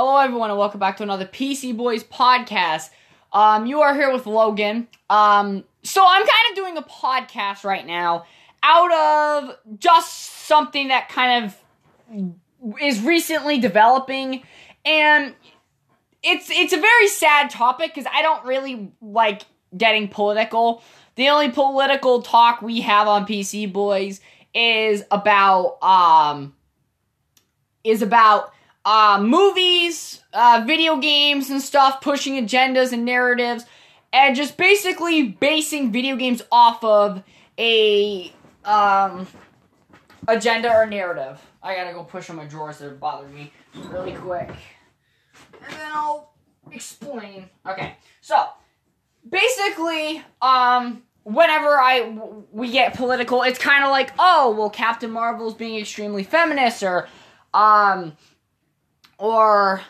Hello, everyone, and welcome back to another PC Boys podcast. Um, you are here with Logan. Um, so I'm kind of doing a podcast right now out of just something that kind of is recently developing, and it's it's a very sad topic because I don't really like getting political. The only political talk we have on PC Boys is about um is about uh, movies, uh, video games, and stuff, pushing agendas and narratives, and just basically basing video games off of a um, agenda or narrative. I gotta go push on my drawers that are bothering me really quick, and then I'll explain. Okay, so basically, um, whenever I we get political, it's kind of like, oh, well, Captain Marvel's being extremely feminist, or um, or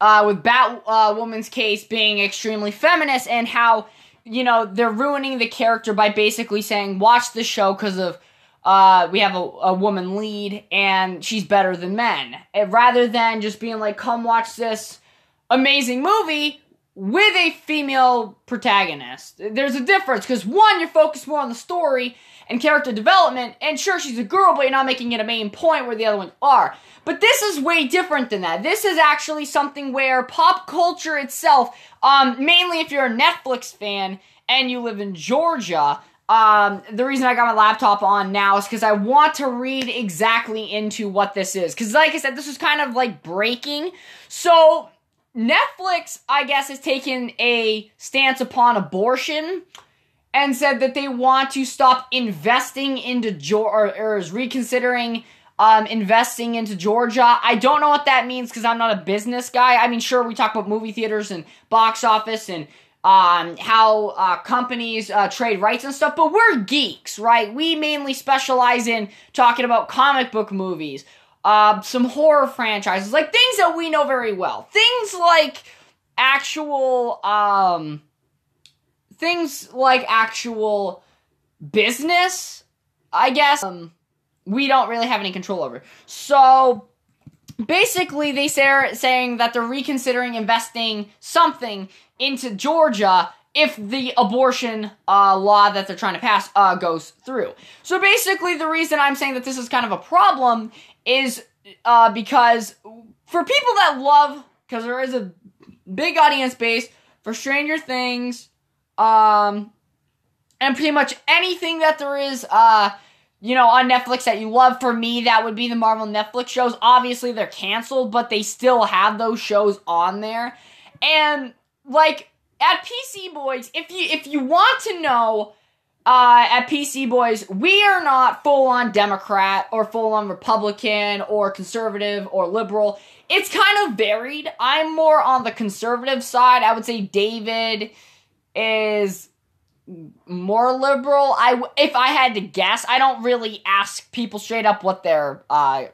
uh, with Batwoman's uh, case being extremely feminist, and how you know they're ruining the character by basically saying, watch the show because of. Uh, we have a, a woman lead and she's better than men. And rather than just being like, come watch this amazing movie, with a female protagonist. There's a difference because one, you're focused more on the story and character development, and sure, she's a girl, but you're not making it a main point where the other ones are. But this is way different than that. This is actually something where pop culture itself, um, mainly if you're a Netflix fan and you live in Georgia, um, the reason I got my laptop on now is because I want to read exactly into what this is. Because, like I said, this is kind of like breaking. So, Netflix, I guess, has taken a stance upon abortion and said that they want to stop investing into Georgia, or, or, is reconsidering um, investing into Georgia. I don't know what that means because I'm not a business guy. I mean, sure, we talk about movie theaters and box office and um, how uh, companies uh, trade rights and stuff, but we're geeks, right? We mainly specialize in talking about comic book movies uh, some horror franchises, like things that we know very well. Things like actual, um, things like actual business, I guess, um, we don't really have any control over. So, basically, they say, saying that they're reconsidering investing something into Georgia if the abortion uh, law that they're trying to pass uh, goes through. So basically, the reason I'm saying that this is kind of a problem is uh, because for people that love, because there is a big audience base for Stranger Things, um, and pretty much anything that there is, uh, you know, on Netflix that you love. For me, that would be the Marvel Netflix shows. Obviously, they're canceled, but they still have those shows on there. And like at PC Boys, if you if you want to know uh, at PC Boys, we are not full on Democrat or full on Republican or conservative or liberal. It's kind of varied. I'm more on the conservative side. I would say David is more liberal. I if I had to guess, I don't really ask people straight up what their uh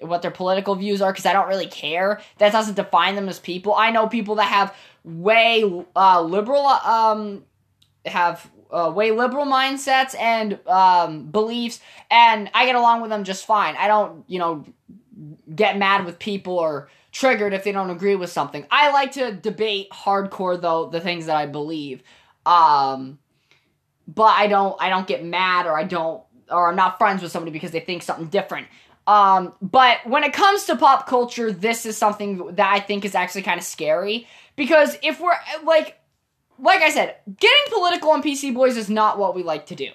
what their political views are because I don't really care. That doesn't define them as people. I know people that have way uh liberal um have uh, way liberal mindsets and um, beliefs, and I get along with them just fine. I don't, you know, get mad with people or triggered if they don't agree with something. I like to debate hardcore though the things that I believe. Um, but I don't I don't get mad or I don't or I'm not friends with somebody because they think something different. Um, but when it comes to pop culture, this is something that I think is actually kind of scary because if we're like like I said, getting political on PC Boys is not what we like to do.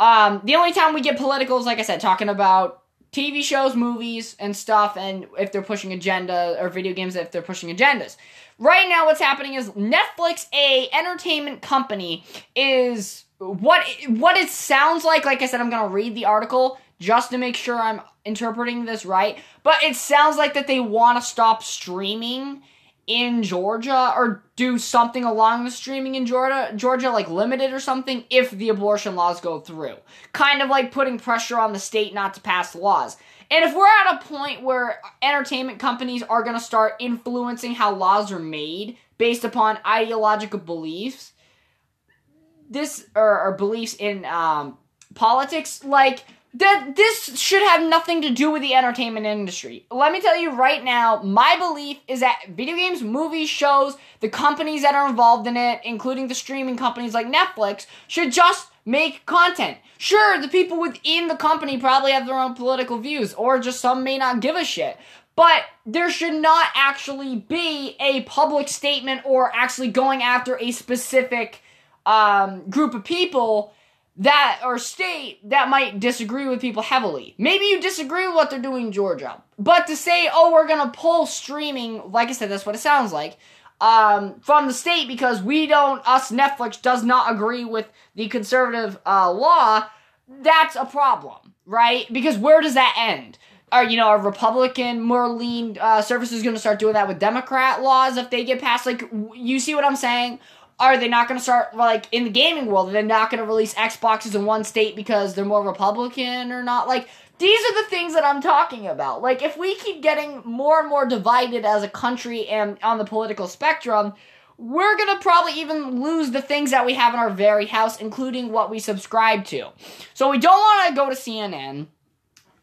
Um, the only time we get political is, like I said, talking about TV shows, movies, and stuff, and if they're pushing agenda or video games, if they're pushing agendas. Right now, what's happening is Netflix, a entertainment company, is what what it sounds like. Like I said, I'm gonna read the article just to make sure I'm interpreting this right. But it sounds like that they want to stop streaming in Georgia or do something along the streaming in Georgia, Georgia like limited or something if the abortion laws go through. Kind of like putting pressure on the state not to pass laws. And if we're at a point where entertainment companies are going to start influencing how laws are made based upon ideological beliefs, this or, or beliefs in um, politics, like that this should have nothing to do with the entertainment industry. Let me tell you right now, my belief is that video games, movies, shows, the companies that are involved in it, including the streaming companies like Netflix, should just make content. Sure, the people within the company probably have their own political views, or just some may not give a shit. But there should not actually be a public statement or actually going after a specific um, group of people that or state that might disagree with people heavily. Maybe you disagree with what they're doing in Georgia, but to say, "Oh, we're gonna pull streaming," like I said, that's what it sounds like, um, from the state because we don't, us Netflix does not agree with the conservative uh, law. That's a problem, right? Because where does that end? Are you know a Republican more lean uh, service is to start doing that with Democrat laws if they get passed? Like you see what I'm saying? Are they not going to start like in the gaming world? Are They're not going to release Xboxes in one state because they're more Republican or not? Like these are the things that I'm talking about. Like if we keep getting more and more divided as a country and on the political spectrum, we're going to probably even lose the things that we have in our very house, including what we subscribe to. So we don't want to go to CNN.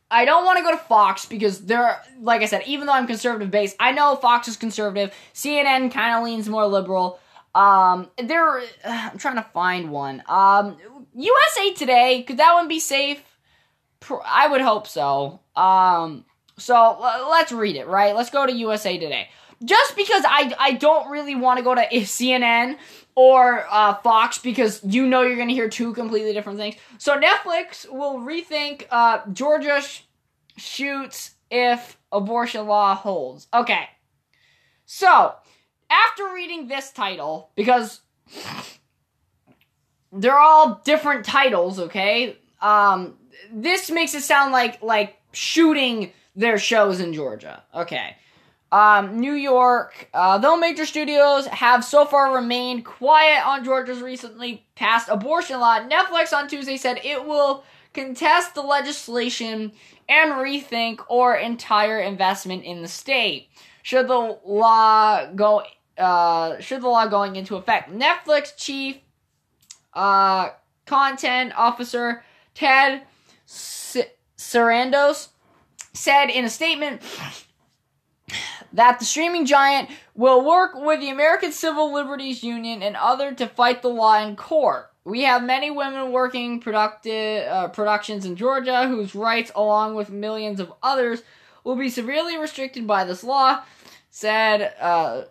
I don't want to go to Fox because they're, like I said, even though I'm conservative based, I know Fox is conservative. CNN kind of leans more liberal. Um, there. I'm trying to find one. Um, USA Today. Could that one be safe? I would hope so. Um, so let's read it. Right. Let's go to USA Today. Just because I I don't really want to go to CNN or uh, Fox because you know you're going to hear two completely different things. So Netflix will rethink uh, Georgia sh- shoots if abortion law holds. Okay. So after reading this title, because they're all different titles, okay? Um, this makes it sound like like shooting their shows in Georgia. Okay. Um, New York, uh, though major studios have so far remained quiet on Georgia's recently passed abortion law, Netflix on Tuesday said it will contest the legislation and rethink or entire investment in the state. Should the law go uh, should the law going into effect. Netflix chief uh, content officer Ted Sarandos said in a statement that the streaming giant will work with the American Civil Liberties Union and other to fight the law in court. We have many women working productive uh, productions in Georgia whose rights, along with millions of others, will be severely restricted by this law, said uh,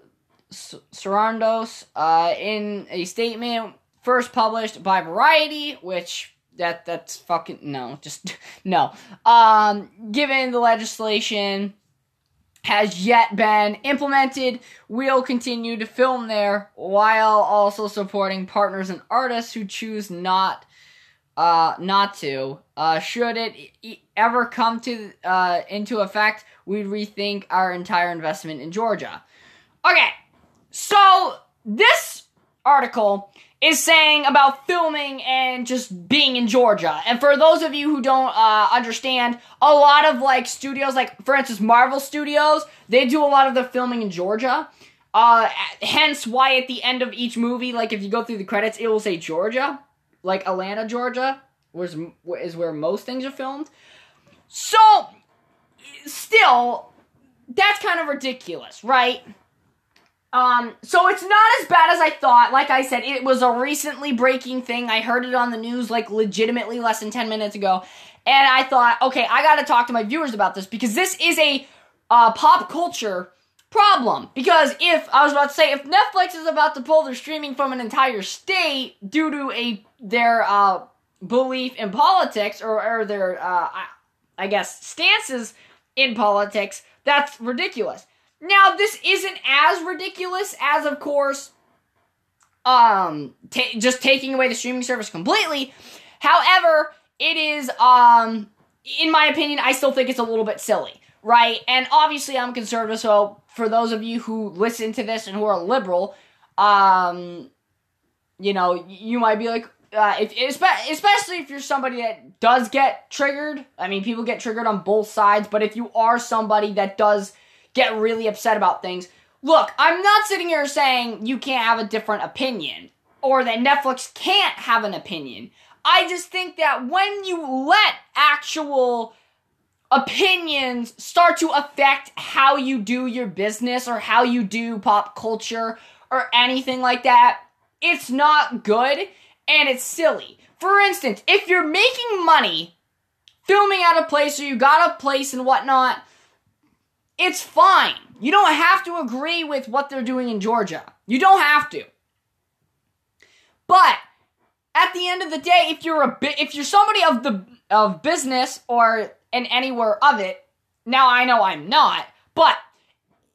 Sarandos uh, in a statement first published by Variety, which that that's fucking no, just no. Um, given the legislation has yet been implemented, we'll continue to film there while also supporting partners and artists who choose not uh, not to. Uh, should it e- ever come to uh, into effect, we'd rethink our entire investment in Georgia. Okay, so this article is saying about filming and just being in Georgia. And for those of you who don't uh, understand, a lot of like studios, like for instance Marvel Studios, they do a lot of the filming in Georgia. Uh, hence why at the end of each movie, like if you go through the credits, it will say Georgia, like Atlanta, Georgia, was is where most things are filmed. So, still, that's kind of ridiculous, right? Um, so it's not as bad as I thought. Like I said, it was a recently breaking thing. I heard it on the news like legitimately less than 10 minutes ago. And I thought, okay, I gotta talk to my viewers about this because this is a uh, pop culture problem. Because if, I was about to say, if Netflix is about to pull their streaming from an entire state due to a, their, uh, belief in politics or, or their, uh, I guess, stances in politics, that's ridiculous. Now, this isn't as ridiculous as, of course, um, just taking away the streaming service completely. However, it is, um, in my opinion, I still think it's a little bit silly, right? And obviously, I'm conservative, so for those of you who listen to this and who are liberal, um, you know, you might be like, uh, if, especially if you're somebody that does get triggered. I mean, people get triggered on both sides, but if you are somebody that does get really upset about things. Look, I'm not sitting here saying you can't have a different opinion or that Netflix can't have an opinion. I just think that when you let actual opinions start to affect how you do your business or how you do pop culture or anything like that, it's not good and it's silly. For instance, if you're making money filming at a place or you got a place and whatnot, it's fine. You don't have to agree with what they're doing in Georgia. You don't have to. But at the end of the day, if you're a bit, if you're somebody of the of business or in anywhere of it, now I know I'm not, but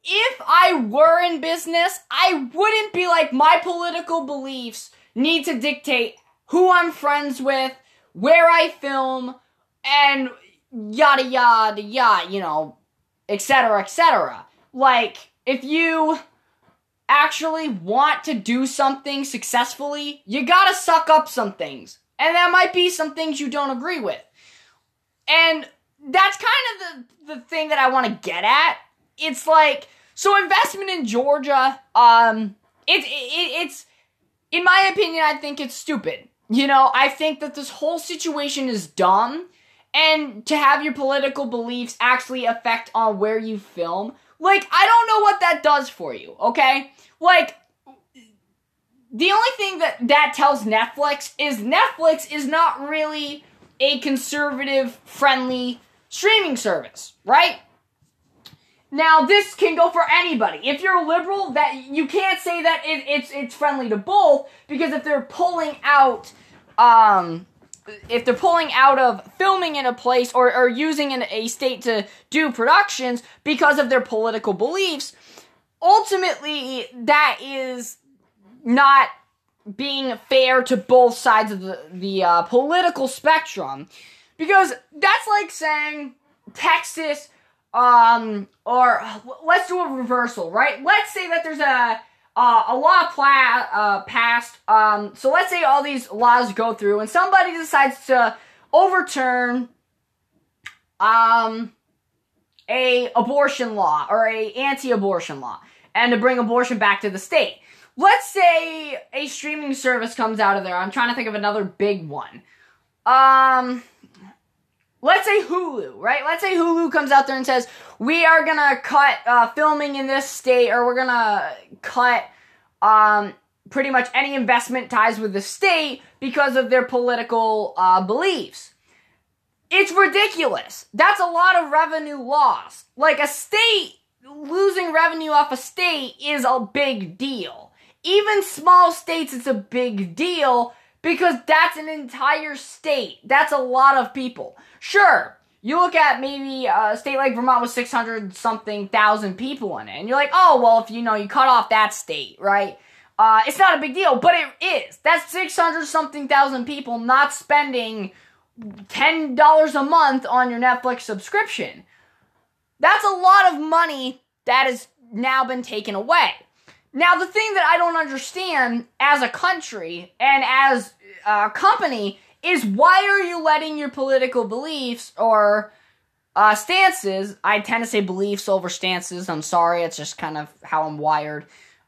if I were in business, I wouldn't be like my political beliefs need to dictate who I'm friends with, where I film, and yada yada yada, you know, etc. etc. Like, if you actually want to do something successfully, you gotta suck up some things. And that might be some things you don't agree with. And that's kind of the, the thing that I want to get at. It's like, so investment in Georgia, um, it, it, it's, in my opinion, I think it's stupid. You know, I think that this whole situation is dumb. And to have your political beliefs actually affect on where you film, like, I don't know what that does for you, okay? Like, the only thing that that tells Netflix is Netflix is not really a conservative friendly streaming service, right? Now this can go for anybody. If you're a liberal, that you can't say that it, it's it's friendly to both because if they're pulling out, um, if they're pulling out of filming in a place or, or using in a state to do productions because of their political beliefs, ultimately that is not being fair to both sides of the the uh, political spectrum. Because that's like saying Texas um or let's do a reversal right? Let's say that there's a uh, a law pla- uh, passed um so let's say all these laws go through and somebody decides to overturn um a abortion law or a anti-abortion law and to bring abortion back to the state let's say a streaming service comes out of there. I'm trying to think of another big one. Um, let's say Hulu, right? Let's say Hulu comes out there and says, we are gonna cut uh, filming in this state, or we're gonna cut um, pretty much any investment ties with the state because of their political uh, beliefs. It's ridiculous. That's a lot of revenue lost. Like a state losing revenue off a state is a big deal even small states, it's a big deal because that's an entire state. That's a lot of people. Sure, you look at maybe a state like Vermont with 600 something thousand people in it, and you're like, oh, well, if you know, you cut off that state, right? Uh, it's not a big deal, but it is. That's 600 something thousand people not spending $10 a month on your Netflix subscription. That's a lot of money that has now been taken away. Now, the thing that I don't understand as a country and as a company is why are you letting your political beliefs or uh, stances, I tend to say beliefs over stances, I'm sorry, it's just kind of how I'm wired.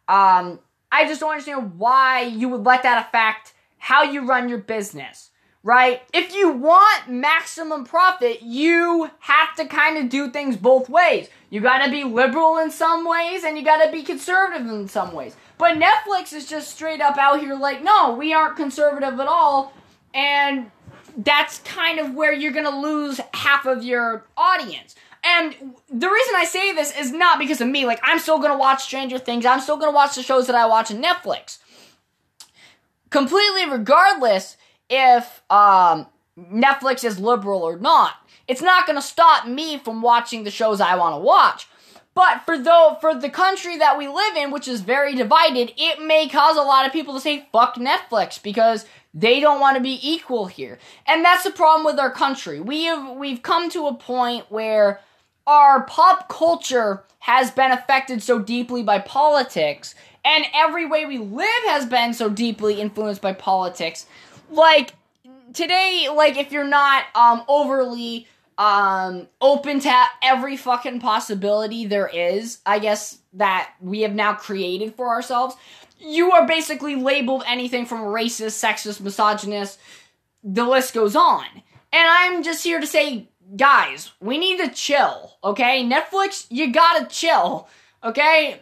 Um, I just don't understand why you would let that affect how you run your business right? If you want maximum profit, you have to kind of do things both ways. You gotta be liberal in some ways and you gotta be conservative in some ways. But Netflix is just straight up out here like, no, we aren't conservative at all. And that's kind of where you're gonna lose half of your audience. And the reason I say this is not because of me. Like, I'm still gonna watch Stranger Things. I'm still gonna watch the shows that I watch on Netflix. Completely regardless, if um, Netflix is liberal or not. It's not going to stop me from watching the shows I want to watch. But for though for the country that we live in, which is very divided, it may cause a lot of people to say fuck Netflix because they don't want to be equal here. And that's the problem with our country. We have we've come to a point where our pop culture has been affected so deeply by politics and every way we live has been so deeply influenced by politics like today, like if you're not um overly um open to every fucking possibility there is, I guess that we have now created for ourselves, you are basically labeled anything from racist, sexist, misogynist, the list goes on. And I'm just here to say, guys, we need to chill, okay? Netflix, you gotta chill, okay?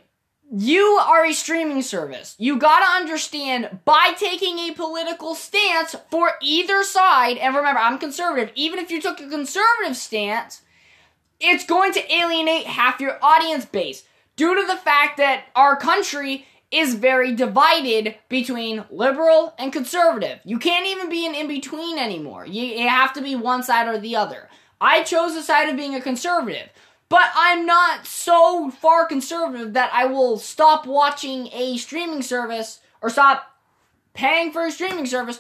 You are a streaming service. You gotta understand by taking a political stance for either side, and remember, I'm conservative, even if you took a conservative stance, it's going to alienate half your audience base due to the fact that our country is very divided between liberal and conservative. You can't even be an in between anymore. You, have to be one side or the other. I chose the side of being a conservative. But I'm not so far conservative that I will stop watching a streaming service or stop paying for a streaming service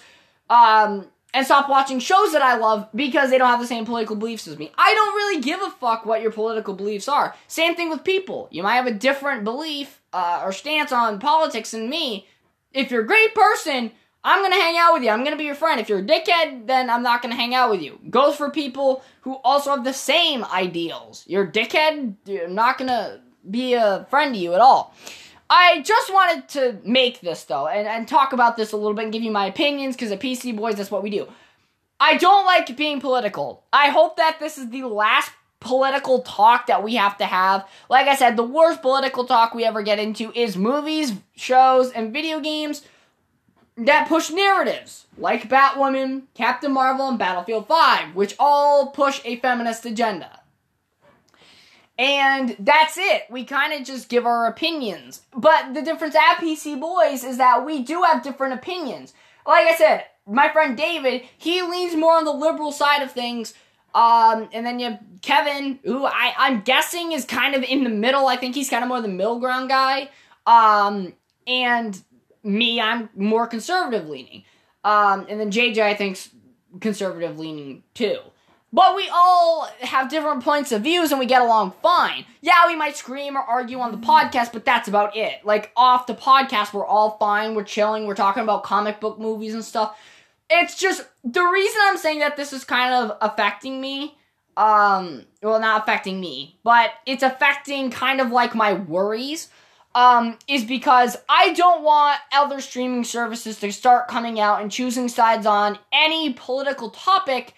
um, and stop watching shows that I love because they don't have the same political beliefs as me. I don't really give a fuck what your political beliefs are. Same thing with people. You might have a different belief uh, or stance on politics than me. If you're a great person, I'm gonna hang out with you. I'm gonna be your friend. If you're a dickhead, then I'm not gonna hang out with you. Goes for people who also have the same ideals. You're a dickhead, I'm not gonna be a friend to you at all. I just wanted to make this though and, and talk about this a little bit and give you my opinions because at PC Boys, that's what we do. I don't like being political. I hope that this is the last political talk that we have to have. Like I said, the worst political talk we ever get into is movies, shows, and video games that push narratives like Batwoman, Captain Marvel, and Battlefield 5, which all push a feminist agenda. And that's it. We kind of just give our opinions. But the difference at PC Boys is that we do have different opinions. Like I said, my friend David, he leans more on the liberal side of things. Um, and then you have Kevin, who I, I'm guessing is kind of in the middle. I think he's kind of more the middle ground guy. Um, and me, I'm more conservative leaning. Um, and then JJ, I think's conservative leaning too. But we all have different points of views and we get along fine. Yeah, we might scream or argue on the podcast, but that's about it. Like off the podcast, we're all fine, we're chilling, we're talking about comic book movies and stuff. It's just the reason I'm saying that this is kind of affecting me. Um, well, not affecting me, but it's affecting kind of like my worries um, is because I don't want other streaming services to start coming out and choosing sides on any political topic,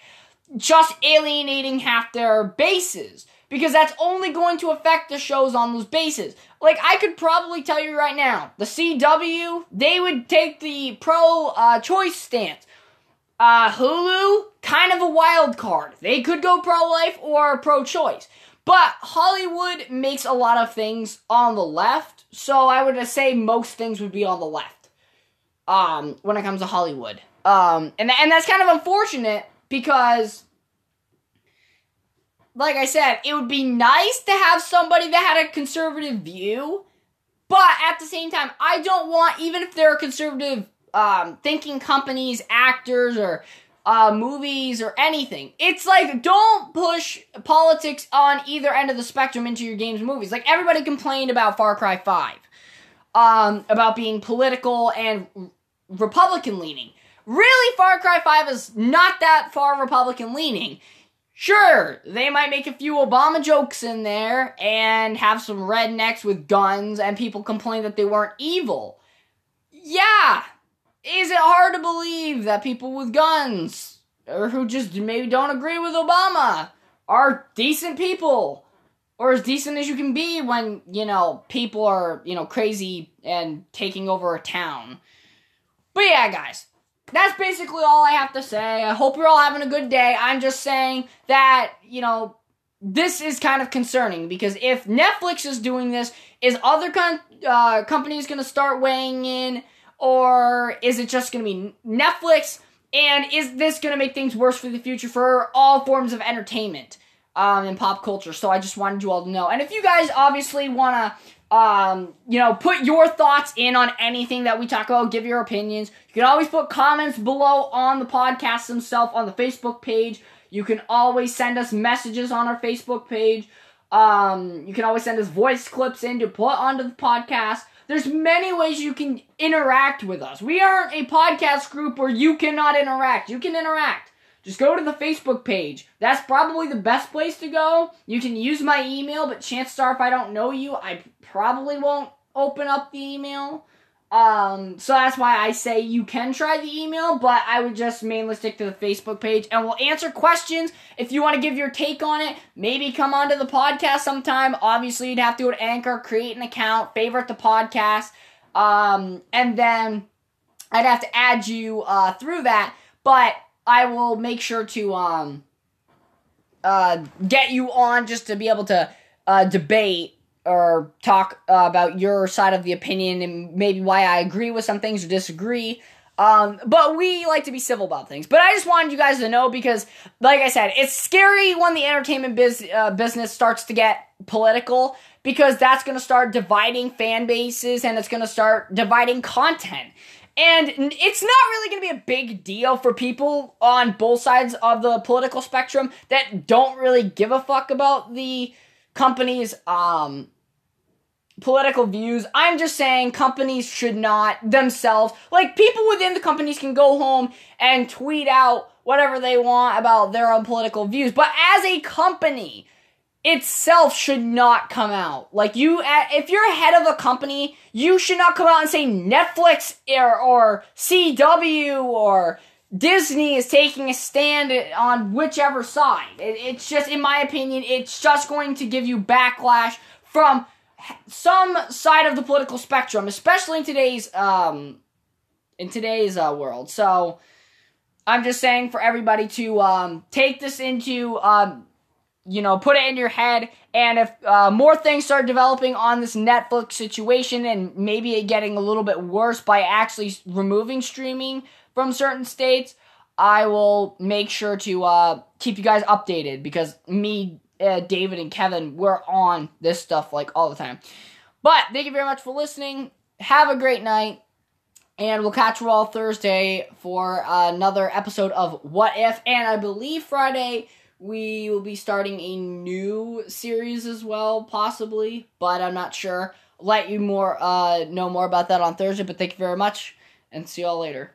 just alienating half their bases. Because that's only going to affect the shows on those bases. Like, I could probably tell you right now, the CW, they would take the pro uh, choice stance. Uh, Hulu, kind of a wild card. They could go pro life or pro choice. But Hollywood makes a lot of things on the left, so I would say most things would be on the left. Um, when it comes to Hollywood. Um, and and that's kind of unfortunate because like I said, it would be nice to have somebody that had a conservative view, but at the same time, I don't want even if they're conservative um, thinking companies, actors, or uh, movies or anything. It's like don't push politics on either end of the spectrum into your games movies. Like everybody complained about Far Cry 5 um, about being political and Republican leaning. Really, Far Cry 5 is not that far Republican leaning. Sure, they might make a few Obama jokes in there and have some rednecks with guns and people complain that they weren't evil. Yeah, is it hard to believe that people with guns or who just maybe don't agree with Obama are decent people or as decent as you can be when, you know, people are, you know, crazy and taking over a town. But yeah, guys, that's basically all I have to say. I hope you're all having a good day. I'm just saying that, you know, this is kind of concerning because if Netflix is doing this, is other con- uh, companies going to start weighing in? Or is it just going to be Netflix? And is this going to make things worse for the future for all forms of entertainment um, and pop culture? So I just wanted you all to know. And if you guys obviously want to, um, you know, put your thoughts in on anything that we talk about, give your opinions, you can always put comments below on the podcast themselves on the Facebook page. You can always send us messages on our Facebook page. Um, you can always send us voice clips in to put onto the podcast. There's many ways you can interact with us. We aren't a podcast group where you cannot interact. You can interact. Just go to the Facebook page. That's probably the best place to go. You can use my email, but chances are if I don't know you, I probably won't open up the email. Um, so that's why I say you can try the email, but I would just mainly stick to the Facebook page and we'll answer questions. If you want to give your take on it, maybe come onto the podcast sometime. Obviously, you'd have to go to Anchor, create an account, favorite the podcast, um, and then I'd have to add you uh, through that. But I will make sure to um, uh, get you on just to be able to uh, debate or talk uh, about your side of the opinion and maybe why I agree with some things or disagree. Um, but we like to be civil about things. But I just wanted you guys to know because, like I said, it's scary when the entertainment biz- uh, business starts to get political because that's going to start dividing fan bases and it's going to start dividing content. And it's not really going to be a big deal for people on both sides of the political spectrum that don't really give a fuck about the company's um, political views. I'm just saying companies should not themselves, like people within the companies can go home and tweet out whatever they want about their own political views. But as a company, itself should not come out. Like you, if you're head of a company, you should not come out and say Netflix or, or CW or Disney is taking a stand on whichever side. It, it's just, in my opinion, it's just going to give you backlash from some side of the political spectrum, especially in today's um, in today's uh, world. So. I'm just saying for everybody to um, take this into um, you know, put it in your head. And if uh, more things start developing on this Netflix situation and maybe it getting a little bit worse by actually removing streaming from certain states, I will make sure to uh, keep you guys updated because me, uh, David, and Kevin, we're on this stuff like all the time. But thank you very much for listening. Have a great night. And we'll catch you all Thursday for another episode of What If. And I believe Friday we will be starting a new series as well, possibly, but I'm not sure. let you more uh, know more about that on Thursday, but thank you very much, and see y'all later.